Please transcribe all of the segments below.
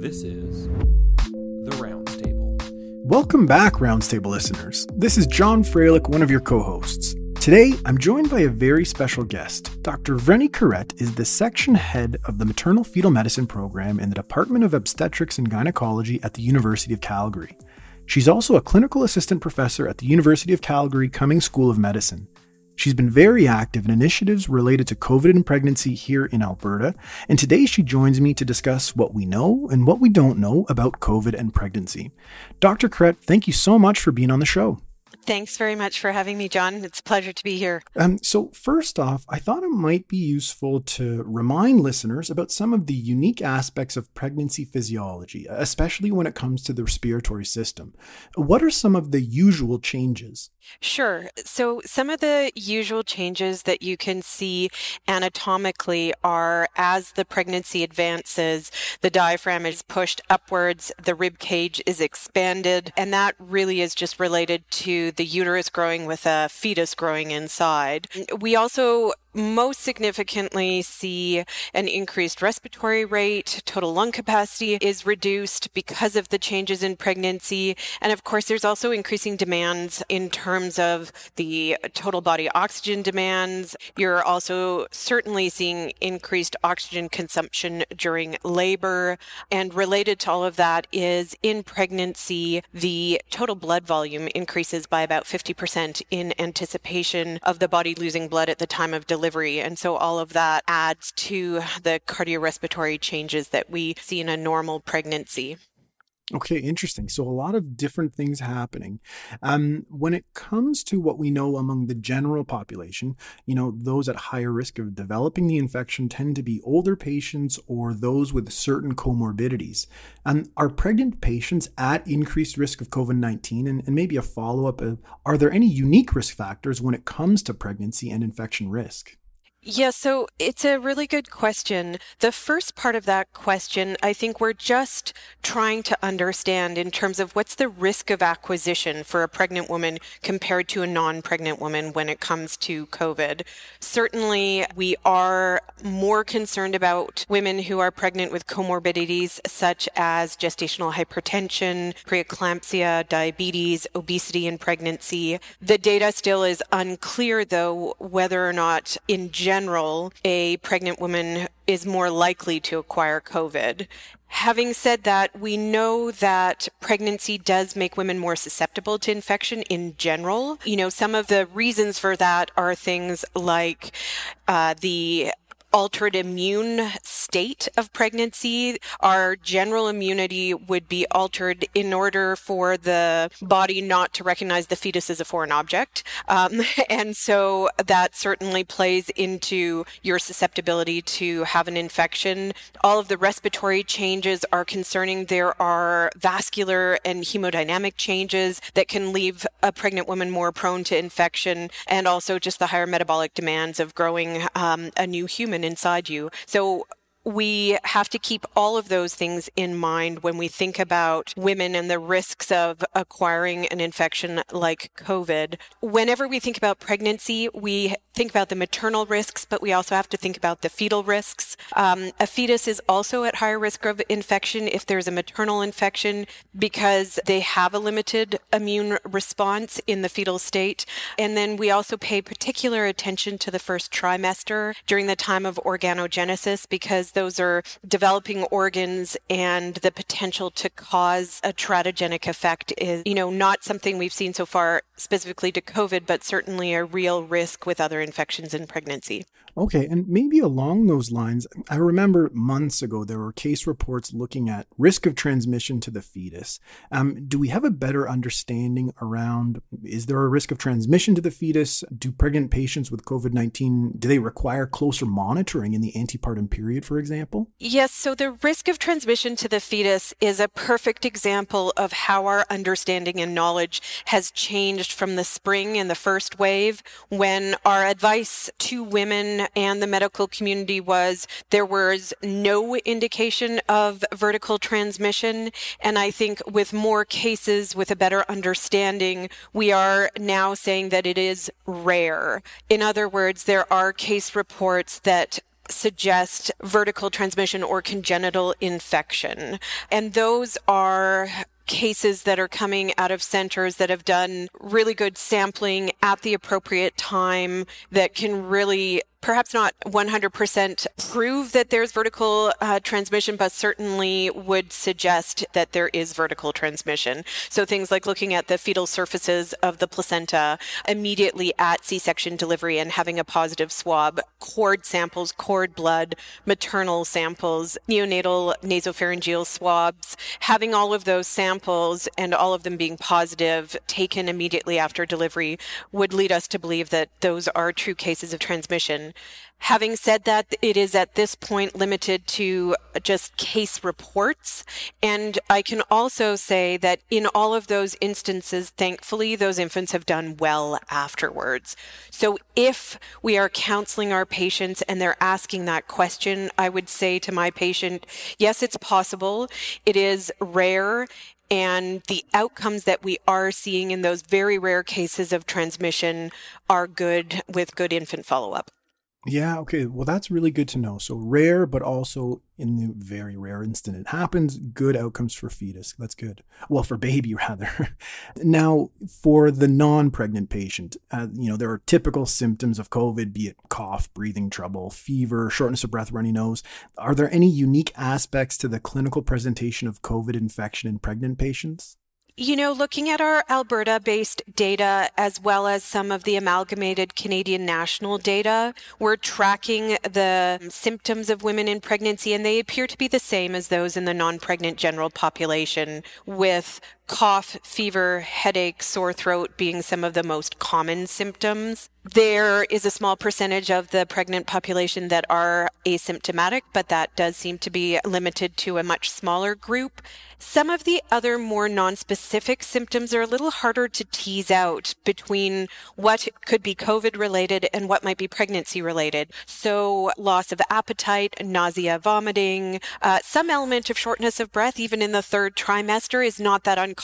This is The Rounds Table. Welcome back, Rounds Table listeners. This is John Freilich, one of your co hosts. Today, I'm joined by a very special guest. Dr. Vreni Kuret is the section head of the maternal fetal medicine program in the Department of Obstetrics and Gynecology at the University of Calgary. She's also a clinical assistant professor at the University of Calgary Cummings School of Medicine. She's been very active in initiatives related to COVID and pregnancy here in Alberta, and today she joins me to discuss what we know and what we don't know about COVID and pregnancy. Dr. Kuret, thank you so much for being on the show. Thanks very much for having me, John. It's a pleasure to be here. Um, so, first off, I thought it might be useful to remind listeners about some of the unique aspects of pregnancy physiology, especially when it comes to the respiratory system. What are some of the usual changes? Sure. So, some of the usual changes that you can see anatomically are as the pregnancy advances, the diaphragm is pushed upwards, the rib cage is expanded, and that really is just related to the uterus growing with a fetus growing inside. We also most significantly see an increased respiratory rate, total lung capacity is reduced because of the changes in pregnancy. And of course, there's also increasing demands in terms of the total body oxygen demands. You're also certainly seeing increased oxygen consumption during labor. And related to all of that is in pregnancy, the total blood volume increases by about 50% in anticipation of the body losing blood at the time of delivery. And so all of that adds to the cardiorespiratory changes that we see in a normal pregnancy. Okay, interesting. So a lot of different things happening. Um, when it comes to what we know among the general population, you know, those at higher risk of developing the infection tend to be older patients or those with certain comorbidities. Um, are pregnant patients at increased risk of COVID 19? And, and, maybe a follow up uh, are there any unique risk factors when it comes to pregnancy and infection risk? Yeah, so it's a really good question. The first part of that question, I think we're just trying to understand in terms of what's the risk of acquisition for a pregnant woman compared to a non pregnant woman when it comes to COVID. Certainly, we are more concerned about women who are pregnant with comorbidities such as gestational hypertension, preeclampsia, diabetes, obesity in pregnancy. The data still is unclear, though, whether or not in general, general, a pregnant woman is more likely to acquire COVID. Having said that, we know that pregnancy does make women more susceptible to infection in general. You know, some of the reasons for that are things like uh, the altered immune state of pregnancy. Our general immunity would be altered in order for the body not to recognize the fetus as a foreign object. Um, and so that certainly plays into your susceptibility to have an infection. All of the respiratory changes are concerning. There are vascular and hemodynamic changes that can leave a pregnant woman more prone to infection, and also just the higher metabolic demands of growing um, a new human inside you. So we have to keep all of those things in mind when we think about women and the risks of acquiring an infection like COVID. Whenever we think about pregnancy, we think about the maternal risks, but we also have to think about the fetal risks. Um, a fetus is also at higher risk of infection if there's a maternal infection because they have a limited immune response in the fetal state. And then we also pay particular attention to the first trimester during the time of organogenesis because those are developing organs and the potential to cause a teratogenic effect is, you know, not something we've seen so far specifically to COVID, but certainly a real risk with other infections in pregnancy. Okay, and maybe along those lines, I remember months ago there were case reports looking at risk of transmission to the fetus. Um, do we have a better understanding around is there a risk of transmission to the fetus? Do pregnant patients with COVID 19 do they require closer monitoring in the antepartum period, for example? Yes, so the risk of transmission to the fetus is a perfect example of how our understanding and knowledge has changed from the spring and the first wave when our advice to women and the medical community was there was no indication of vertical transmission. And I think with more cases, with a better understanding, we are now saying that it is rare. In other words, there are case reports that suggest vertical transmission or congenital infection. And those are cases that are coming out of centers that have done really good sampling at the appropriate time that can really perhaps not 100% prove that there's vertical uh, transmission, but certainly would suggest that there is vertical transmission. So things like looking at the fetal surfaces of the placenta immediately at C-section delivery and having a positive swab, cord samples, cord blood, maternal samples, neonatal nasopharyngeal swabs, having all of those samples and all of them being positive taken immediately after delivery would lead us to believe that those are true cases of transmission. Having said that, it is at this point limited to just case reports. And I can also say that in all of those instances, thankfully, those infants have done well afterwards. So if we are counseling our patients and they're asking that question, I would say to my patient, yes, it's possible. It is rare and the outcomes that we are seeing in those very rare cases of transmission are good with good infant follow up. Yeah, okay. Well, that's really good to know. So rare, but also in the very rare instant it happens, good outcomes for fetus. That's good. Well, for baby rather. now, for the non-pregnant patient, uh, you know, there are typical symptoms of COVID, be it cough, breathing trouble, fever, shortness of breath, runny nose. Are there any unique aspects to the clinical presentation of COVID infection in pregnant patients? You know, looking at our Alberta based data as well as some of the amalgamated Canadian national data, we're tracking the um, symptoms of women in pregnancy, and they appear to be the same as those in the non pregnant general population, with cough, fever, headache, sore throat being some of the most common symptoms. There is a small percentage of the pregnant population that are asymptomatic, but that does seem to be limited to a much smaller group. Some of the other more non-specific symptoms are a little harder to tease out between what could be COVID related and what might be pregnancy related. So loss of appetite, nausea, vomiting, uh, some element of shortness of breath, even in the third trimester is not that uncommon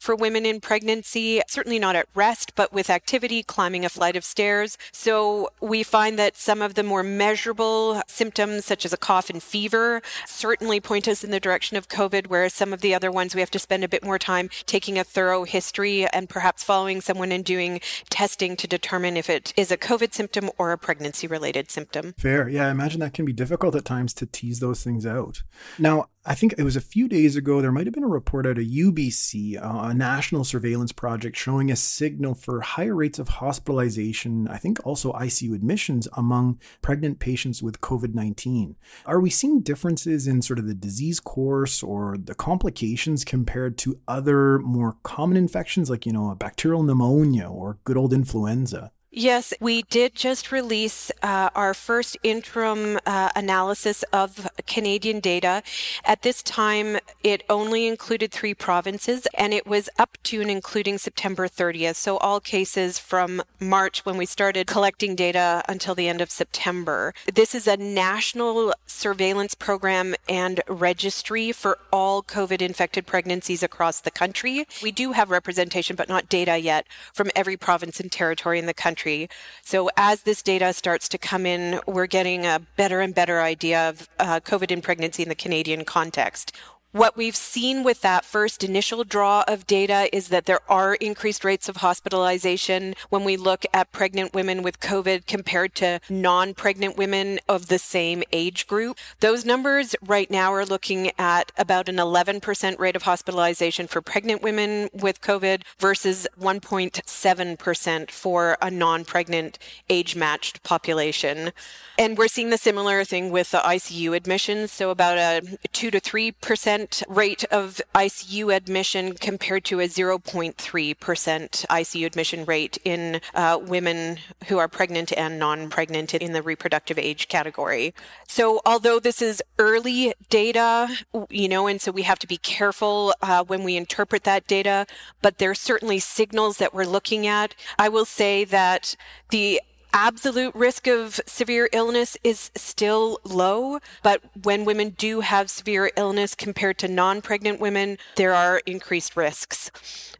for women in pregnancy, certainly not at rest, but with activity, climbing a flight of stairs. So we find that some of the more measurable symptoms, such as a cough and fever, certainly point us in the direction of COVID, whereas some of the other ones, we have to spend a bit more time taking a thorough history and perhaps following someone and doing testing to determine if it is a COVID symptom or a pregnancy related symptom. Fair. Yeah, I imagine that can be difficult at times to tease those things out. Now, I think it was a few days ago, there might have been a report out of UBC, uh, a national surveillance project showing a signal for higher rates of hospitalization, I think also ICU admissions among pregnant patients with COVID 19. Are we seeing differences in sort of the disease course or the complications compared to other more common infections like, you know, a bacterial pneumonia or good old influenza? Yes, we did just release uh, our first interim uh, analysis of Canadian data. At this time, it only included three provinces and it was up to and including September 30th. So all cases from March when we started collecting data until the end of September. This is a national surveillance program and registry for all COVID infected pregnancies across the country. We do have representation, but not data yet from every province and territory in the country country. So as this data starts to come in, we're getting a better and better idea of uh, COVID in pregnancy in the Canadian context. What we've seen with that first initial draw of data is that there are increased rates of hospitalization when we look at pregnant women with COVID compared to non pregnant women of the same age group. Those numbers right now are looking at about an 11% rate of hospitalization for pregnant women with COVID versus 1.7% for a non pregnant age matched population. And we're seeing the similar thing with the ICU admissions. So about a 2 to 3% rate of ICU admission compared to a 0.3% ICU admission rate in uh, women who are pregnant and non pregnant in the reproductive age category. So, although this is early data, you know, and so we have to be careful uh, when we interpret that data, but there are certainly signals that we're looking at. I will say that the absolute risk of severe illness is still low, but when women do have severe illness compared to non pregnant women, there are increased risks.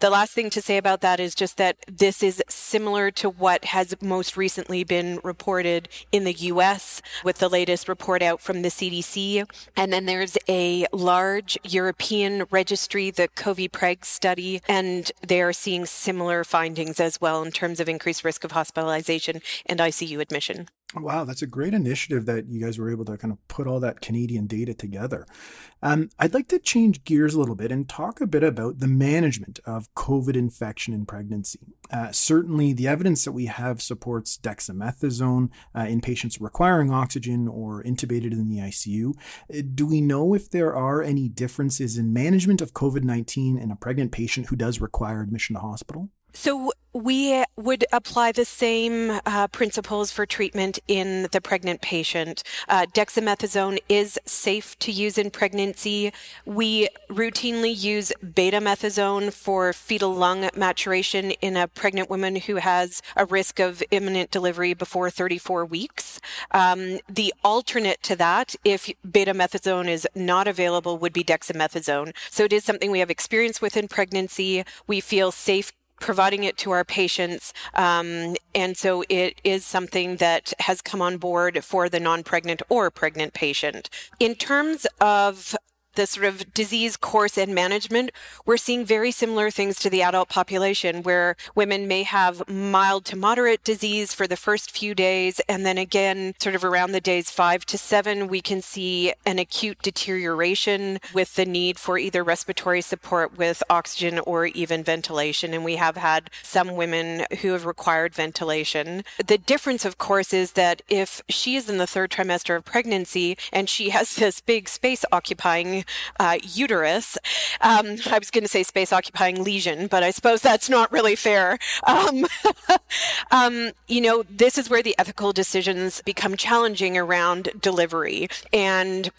The last thing to say about that is just that this is similar to what has most recently been reported in the US with the latest report out from the CDC. And then there's a large European registry, the COVI-PREG study, and they are seeing similar findings as well in terms of increased risk of hospitalization and ICU admission. Wow, that's a great initiative that you guys were able to kind of put all that Canadian data together. Um, I'd like to change gears a little bit and talk a bit about the management of COVID infection in pregnancy. Uh, certainly, the evidence that we have supports dexamethasone uh, in patients requiring oxygen or intubated in the ICU. Uh, do we know if there are any differences in management of COVID 19 in a pregnant patient who does require admission to hospital? So we would apply the same uh, principles for treatment in the pregnant patient. Uh, dexamethasone is safe to use in pregnancy. We routinely use betamethasone for fetal lung maturation in a pregnant woman who has a risk of imminent delivery before 34 weeks. Um, the alternate to that, if betamethasone is not available, would be dexamethasone. So it is something we have experience with in pregnancy. We feel safe providing it to our patients. Um, and so it is something that has come on board for the non pregnant or pregnant patient. In terms of the sort of disease course and management, we're seeing very similar things to the adult population where women may have mild to moderate disease for the first few days. And then again, sort of around the days five to seven, we can see an acute deterioration with the need for either respiratory support with oxygen or even ventilation. And we have had some women who have required ventilation. The difference, of course, is that if she is in the third trimester of pregnancy and she has this big space occupying uh, uterus. Um, I was going to say space occupying lesion, but I suppose that's not really fair. Um, um, you know, this is where the ethical decisions become challenging around delivery. And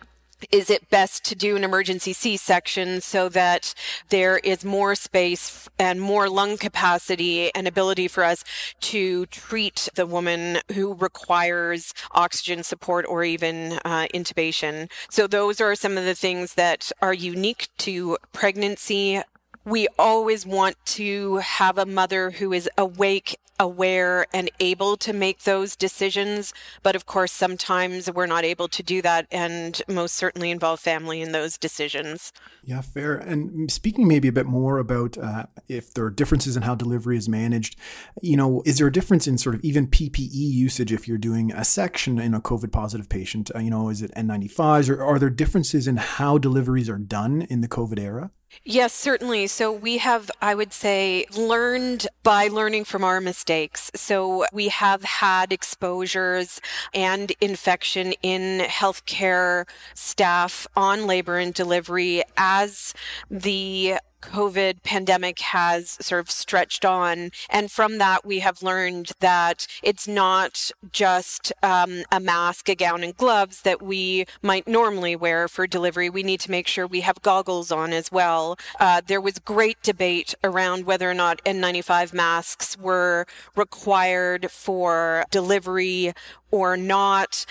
is it best to do an emergency C-section so that there is more space and more lung capacity and ability for us to treat the woman who requires oxygen support or even uh, intubation? So those are some of the things that are unique to pregnancy we always want to have a mother who is awake, aware, and able to make those decisions. But of course, sometimes we're not able to do that, and most certainly involve family in those decisions. Yeah, fair. And speaking maybe a bit more about uh, if there are differences in how delivery is managed, you know, is there a difference in sort of even PPE usage if you're doing a section in a COVID positive patient? Uh, you know, is it N95s or are there differences in how deliveries are done in the COVID era? Yes, certainly. So we have, I would say, learned by learning from our mistakes. So we have had exposures and infection in healthcare staff on labor and delivery as the COVID pandemic has sort of stretched on. And from that, we have learned that it's not just um, a mask, a gown, and gloves that we might normally wear for delivery. We need to make sure we have goggles on as well. Uh, there was great debate around whether or not N95 masks were required for delivery or not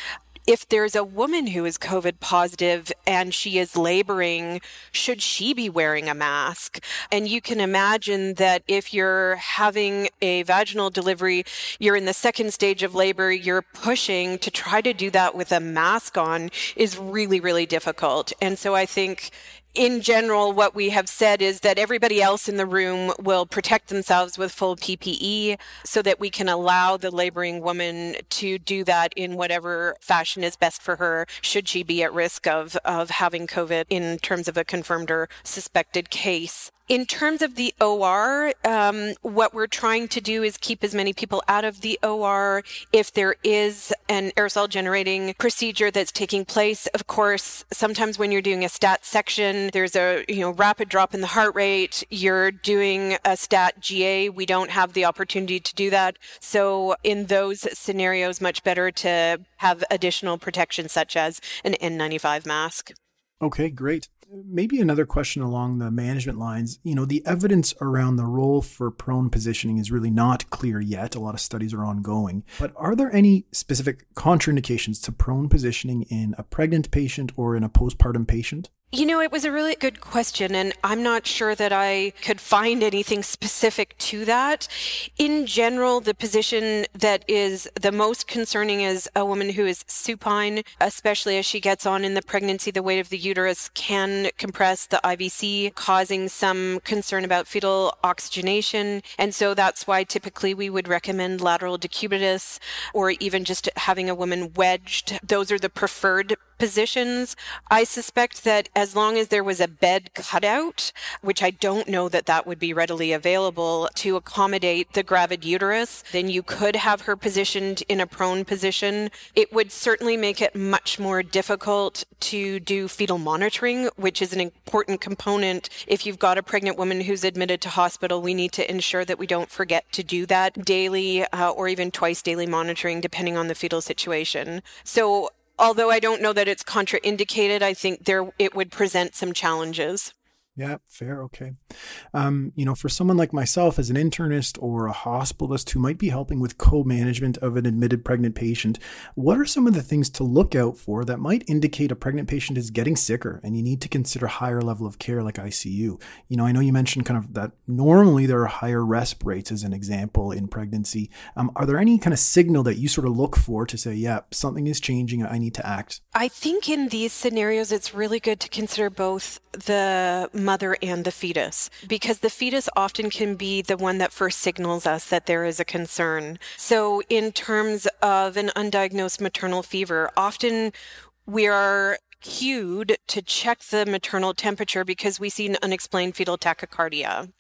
if there's a woman who is COVID positive and she is laboring, should she be wearing a mask? And you can imagine that if you're having a vaginal delivery, you're in the second stage of labor, you're pushing to try to do that with a mask on is really, really difficult. And so I think in general, what we have said is that everybody else in the room will protect themselves with full PPE so that we can allow the laboring woman to do that in whatever fashion is best for her, should she be at risk of, of having COVID in terms of a confirmed or suspected case. In terms of the OR, um, what we're trying to do is keep as many people out of the OR. If there is an aerosol generating procedure that's taking place, of course, sometimes when you're doing a stat section, there's a you know rapid drop in the heart rate. You're doing a stat GA. We don't have the opportunity to do that. So in those scenarios, much better to have additional protection such as an N95 mask. Okay, great. Maybe another question along the management lines. You know, the evidence around the role for prone positioning is really not clear yet. A lot of studies are ongoing. But are there any specific contraindications to prone positioning in a pregnant patient or in a postpartum patient? You know, it was a really good question, and I'm not sure that I could find anything specific to that. In general, the position that is the most concerning is a woman who is supine, especially as she gets on in the pregnancy. The weight of the uterus can compress the IVC, causing some concern about fetal oxygenation. And so that's why typically we would recommend lateral decubitus or even just having a woman wedged. Those are the preferred positions. I suspect that as long as there was a bed cutout, which I don't know that that would be readily available to accommodate the gravid uterus, then you could have her positioned in a prone position. It would certainly make it much more difficult to do fetal monitoring, which is an important component. If you've got a pregnant woman who's admitted to hospital, we need to ensure that we don't forget to do that daily uh, or even twice daily monitoring, depending on the fetal situation. So although I don't know that it's contraindicated, I think there it would present some challenges. Yeah, fair. Okay. Um, you know, for someone like myself as an internist or a hospitalist who might be helping with co management of an admitted pregnant patient, what are some of the things to look out for that might indicate a pregnant patient is getting sicker and you need to consider higher level of care like ICU? You know, I know you mentioned kind of that normally there are higher resp rates as an example in pregnancy. Um, are there any kind of signal that you sort of look for to say, yeah, something is changing, I need to act? I think in these scenarios, it's really good to consider both the mother and the fetus because the fetus often can be the one that first signals us that there is a concern. So, in terms of an undiagnosed maternal fever, often we are cued to check the maternal temperature because we see an unexplained fetal tachycardia.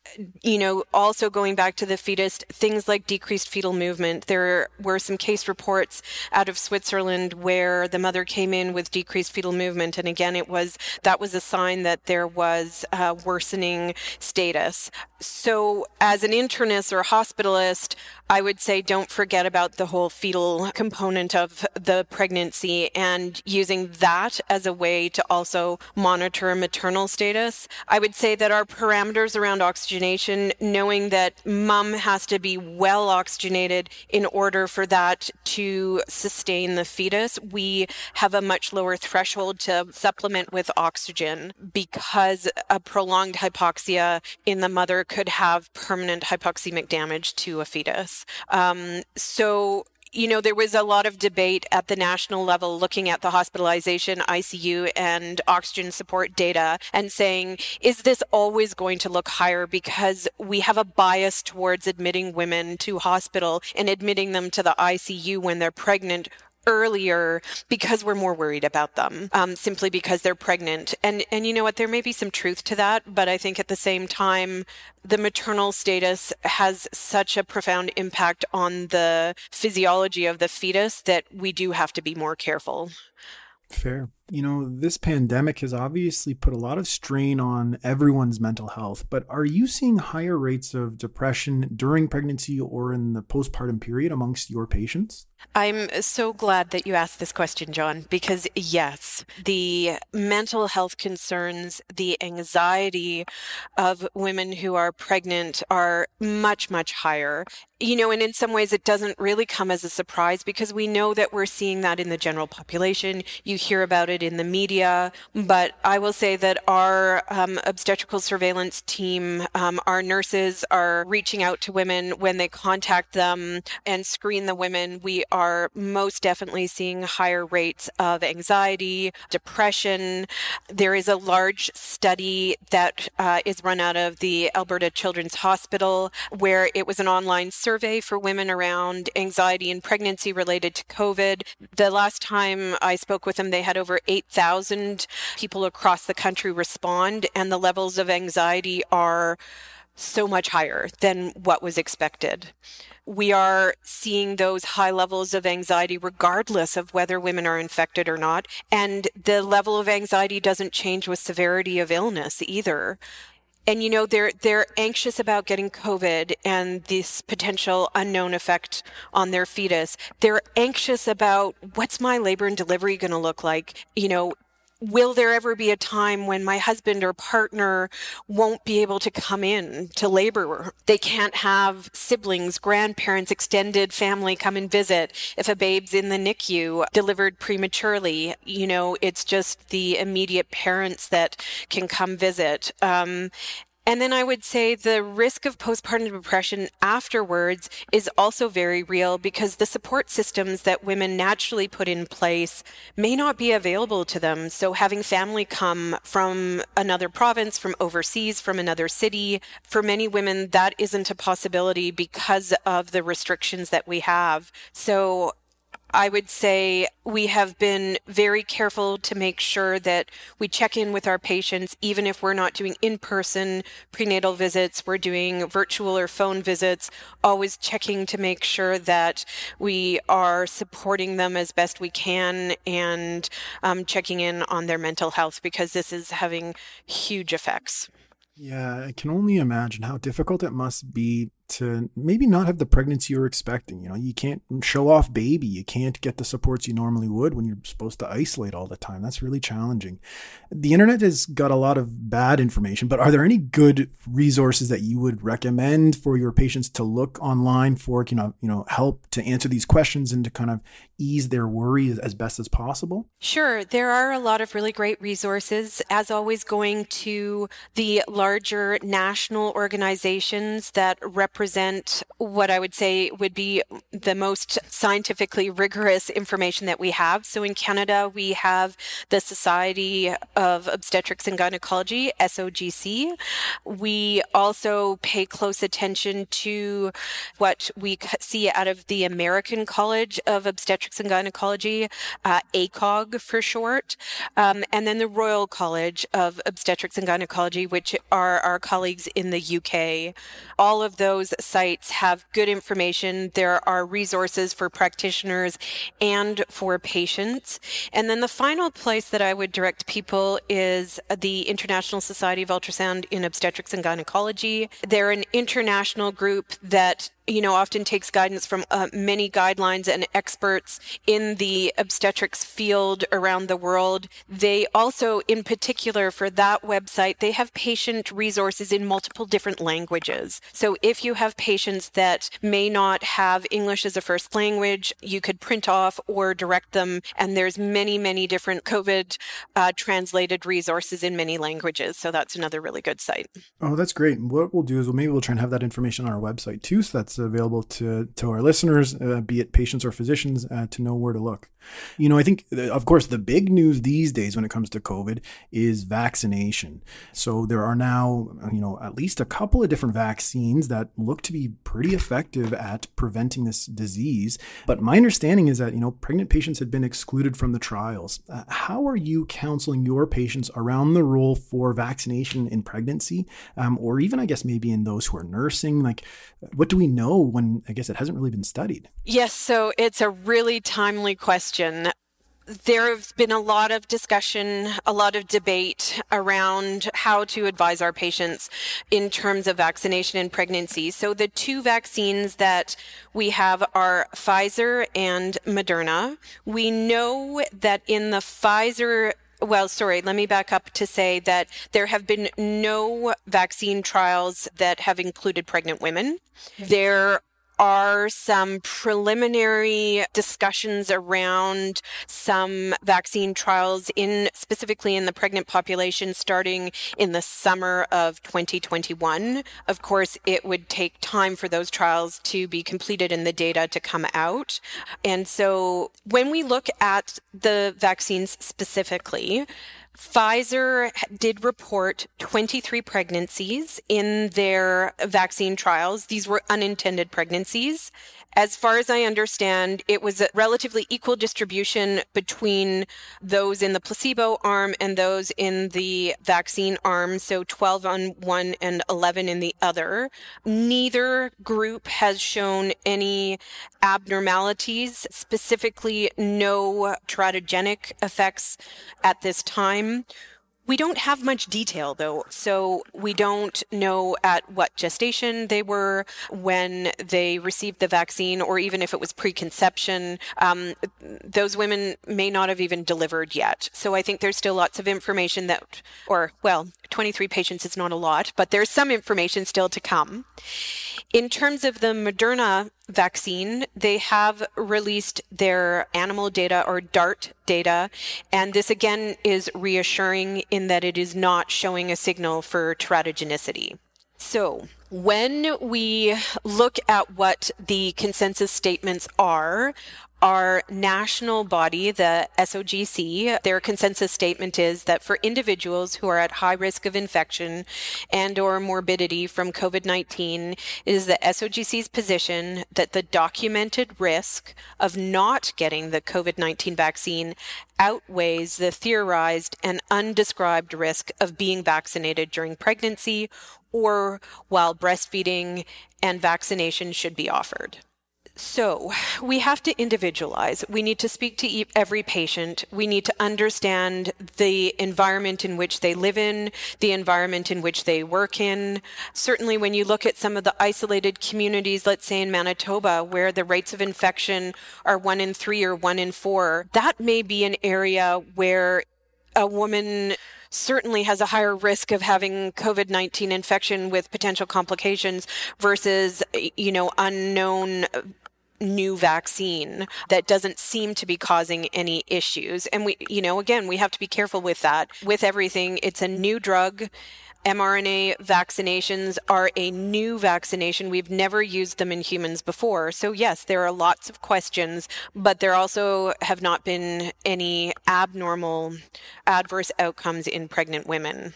You know, also going back to the fetus, things like decreased fetal movement. There were some case reports out of Switzerland where the mother came in with decreased fetal movement. And again, it was, that was a sign that there was a worsening status. So as an internist or a hospitalist, I would say don't forget about the whole fetal component of the pregnancy and using that as a way to also monitor maternal status. I would say that our parameters around oxygenation, knowing that mom has to be well oxygenated in order for that to sustain the fetus, we have a much lower threshold to supplement with oxygen because a prolonged hypoxia in the mother could have permanent hypoxemic damage to a fetus. Um, so you know, there was a lot of debate at the national level looking at the hospitalization, ICU, and oxygen support data and saying, is this always going to look higher because we have a bias towards admitting women to hospital and admitting them to the ICU when they're pregnant earlier because we're more worried about them um, simply because they're pregnant. And and you know what? There may be some truth to that but i think at the same time the maternal status has such a profound impact on the physiology of the fetus that we do have to be more careful. Fair you know, this pandemic has obviously put a lot of strain on everyone's mental health, but are you seeing higher rates of depression during pregnancy or in the postpartum period amongst your patients? I'm so glad that you asked this question, John, because yes, the mental health concerns, the anxiety of women who are pregnant are much, much higher. You know, and in some ways it doesn't really come as a surprise because we know that we're seeing that in the general population. You hear about it in the media, but I will say that our um, obstetrical surveillance team, um, our nurses are reaching out to women when they contact them and screen the women. We are most definitely seeing higher rates of anxiety, depression. There is a large study that uh, is run out of the Alberta Children's Hospital where it was an online survey for women around anxiety and pregnancy related to COVID. The last time I spoke with them, they had over 8,000 people across the country respond, and the levels of anxiety are so much higher than what was expected. We are seeing those high levels of anxiety regardless of whether women are infected or not. And the level of anxiety doesn't change with severity of illness either and you know they're they're anxious about getting covid and this potential unknown effect on their fetus. They're anxious about what's my labor and delivery going to look like? You know will there ever be a time when my husband or partner won't be able to come in to labor? They can't have siblings, grandparents, extended family come and visit. If a babe's in the NICU delivered prematurely, you know, it's just the immediate parents that can come visit. Um, and then I would say the risk of postpartum depression afterwards is also very real because the support systems that women naturally put in place may not be available to them. So having family come from another province, from overseas, from another city, for many women, that isn't a possibility because of the restrictions that we have. So I would say we have been very careful to make sure that we check in with our patients, even if we're not doing in person prenatal visits, we're doing virtual or phone visits, always checking to make sure that we are supporting them as best we can and um, checking in on their mental health because this is having huge effects. Yeah, I can only imagine how difficult it must be to maybe not have the pregnancy you're expecting. You know, you can't show off baby. You can't get the supports you normally would when you're supposed to isolate all the time. That's really challenging. The internet has got a lot of bad information, but are there any good resources that you would recommend for your patients to look online for, you know, you know, help to answer these questions and to kind of ease their worries as best as possible? Sure. There are a lot of really great resources. As always, going to the larger national organizations that represent present what I would say would be the most scientifically rigorous information that we have. So in Canada, we have the Society of Obstetrics and Gynecology, SOGC. We also pay close attention to what we see out of the American College of Obstetrics and Gynecology, uh, ACOG for short, um, and then the Royal College of Obstetrics and Gynecology, which are our colleagues in the UK. All of those sites have good information. There are resources for practitioners and for patients. And then the final place that I would direct people is the International Society of Ultrasound in Obstetrics and Gynecology. They're an international group that you know, often takes guidance from uh, many guidelines and experts in the obstetrics field around the world. They also, in particular for that website, they have patient resources in multiple different languages. So if you have patients that may not have English as a first language, you could print off or direct them. And there's many, many different COVID uh, translated resources in many languages. So that's another really good site. Oh, that's great. What we'll do is we'll, maybe we'll try and have that information on our website too. So that's available to, to our listeners, uh, be it patients or physicians, uh, to know where to look. You know, I think, uh, of course, the big news these days when it comes to COVID is vaccination. So there are now, you know, at least a couple of different vaccines that look to be pretty effective at preventing this disease. But my understanding is that, you know, pregnant patients had been excluded from the trials. Uh, how are you counseling your patients around the role for vaccination in pregnancy, um, or even, I guess, maybe in those who are nursing? Like, what do we know when, I guess, it hasn't really been studied? Yes, so it's a really timely question there has been a lot of discussion, a lot of debate around how to advise our patients in terms of vaccination and pregnancy. So the two vaccines that we have are Pfizer and Moderna. We know that in the Pfizer well, sorry, let me back up to say that there have been no vaccine trials that have included pregnant women. There are some preliminary discussions around some vaccine trials in specifically in the pregnant population starting in the summer of 2021. Of course, it would take time for those trials to be completed and the data to come out. And so when we look at the vaccines specifically, Pfizer did report 23 pregnancies in their vaccine trials. These were unintended pregnancies. As far as I understand, it was a relatively equal distribution between those in the placebo arm and those in the vaccine arm, so 12 on one and 11 in the other. Neither group has shown any abnormalities, specifically no teratogenic effects at this time We don't have much detail though. So we don't know at what gestation they were when they received the vaccine, or even if it was preconception. Um, those women may not have even delivered yet. So I think there's still lots of information that, or well, 23 patients is not a lot, but there's some information still to come. In terms of the Moderna vaccine, they have released their animal data or DART data. And this again is reassuring in that it is not showing a signal for teratogenicity. So, when we look at what the consensus statements are, our national body, the SOGC, their consensus statement is that for individuals who are at high risk of infection and or morbidity from COVID-19, it is the SOGC's position that the documented risk of not getting the COVID-19 vaccine outweighs the theorized and undescribed risk of being vaccinated during pregnancy or while breastfeeding and vaccination should be offered. So, we have to individualize. We need to speak to every patient. We need to understand the environment in which they live in, the environment in which they work in. Certainly, when you look at some of the isolated communities, let's say in Manitoba, where the rates of infection are one in three or one in four, that may be an area where a woman certainly has a higher risk of having COVID 19 infection with potential complications versus, you know, unknown new vaccine that doesn't seem to be causing any issues. And we, you know, again, we have to be careful with that. With everything, it's a new drug. mRNA vaccinations are a new vaccination. We've never used them in humans before. So, yes, there are lots of questions, but there also have not been any abnormal adverse outcomes in pregnant women.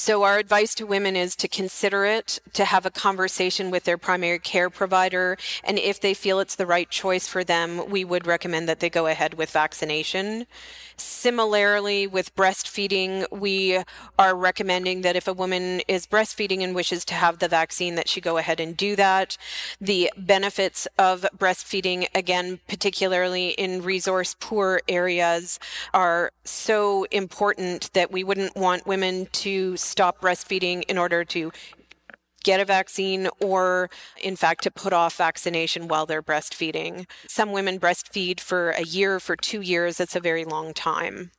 So, our advice to women is to consider it, to have a conversation with their primary care provider, and if they feel it's the right choice for them, we would recommend that they go ahead with vaccination. Similarly, with breastfeeding, we are recommending that if a woman is breastfeeding and wishes to have the vaccine, that she go ahead and do that. The benefits of breastfeeding, again, particularly in resource poor areas, are so important that we wouldn't want women to stop breastfeeding in order to get a vaccine or, in fact, to put off vaccination while they're breastfeeding. Some women breastfeed for a year, for two years. That's a very long time.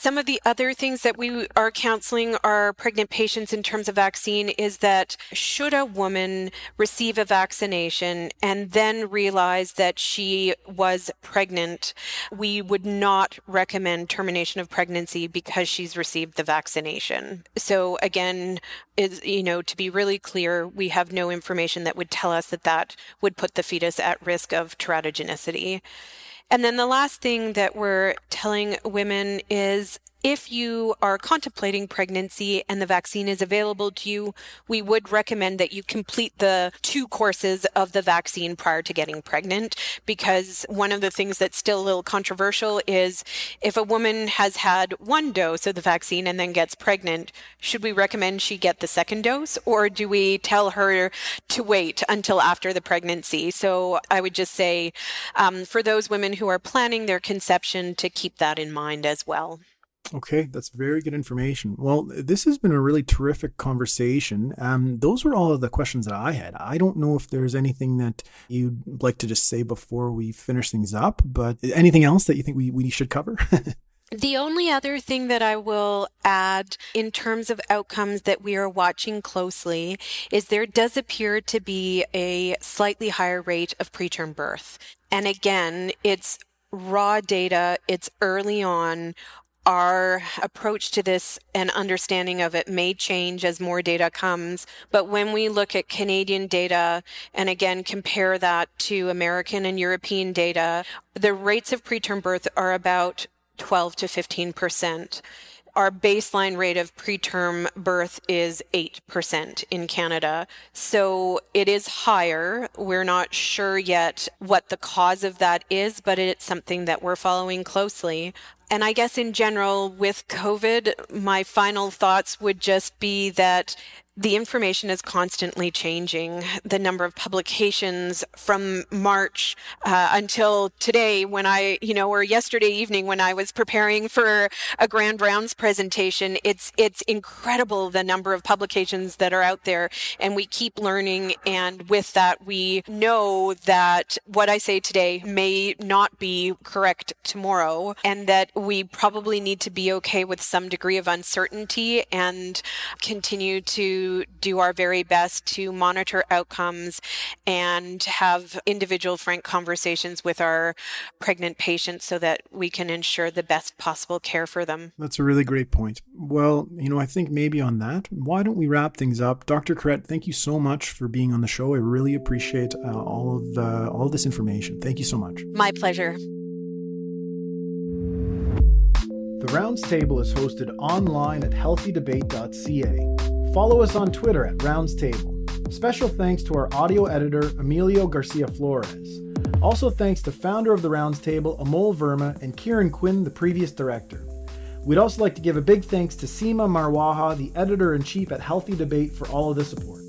Some of the other things that we are counseling our pregnant patients in terms of vaccine is that should a woman receive a vaccination and then realize that she was pregnant, we would not recommend termination of pregnancy because she's received the vaccination. So again, is you know to be really clear, we have no information that would tell us that that would put the fetus at risk of teratogenicity. And then the last thing that we're telling women is if you are contemplating pregnancy and the vaccine is available to you, we would recommend that you complete the two courses of the vaccine prior to getting pregnant. Because one of the things that's still a little controversial is if a woman has had one dose of the vaccine and then gets pregnant, should we recommend she get the second dose or do we tell her to wait until after the pregnancy? So I would just say um, for those women who are planning their conception to keep that in mind as well. Okay, that's very good information. Well, this has been a really terrific conversation. Um, those were all of the questions that I had. I don't know if there's anything that you'd like to just say before we finish things up, but anything else that you think we, we should cover? The only other thing that I will add in terms of outcomes that we are watching closely is there does appear to be a slightly higher rate of preterm birth. And again, it's raw data, it's early on our approach to this and understanding of it may change as more data comes. But when we look at Canadian data and again compare that to American and European data, the rates of preterm birth are about 12 to 15 percent. Our baseline rate of preterm birth is 8% in Canada. So it is higher. We're not sure yet what the cause of that is, but it's something that we're following closely. And I guess in general, with COVID, my final thoughts would just be that the information is constantly changing. The number of publications from March uh, until today, when I, you know, or yesterday evening when I was preparing for a Grand Rounds presentation, it's it's incredible the number of publications that are out there, and we keep learning. And with that, we know that what I say today may not be correct tomorrow, and that we probably need to be okay with some degree of uncertainty and continue to do our very best to monitor outcomes and have individual frank conversations with our pregnant patients so that we can ensure the best possible care for them. That's a really great point. Well, you know, I think maybe on that, why don't we wrap things up? Dr. Kuret, thank you so much for being on the show. I really appreciate uh, all of the all of this information. Thank you so much. My pleasure. The Rounds Table is hosted online at healthydebate.ca. Follow us on Twitter at Rounds Table. Special thanks to our audio editor, Emilio Garcia Flores. Also, thanks to founder of the Rounds Table, Amol Verma, and Kieran Quinn, the previous director. We'd also like to give a big thanks to Seema Marwaha, the editor in chief at Healthy Debate, for all of the support.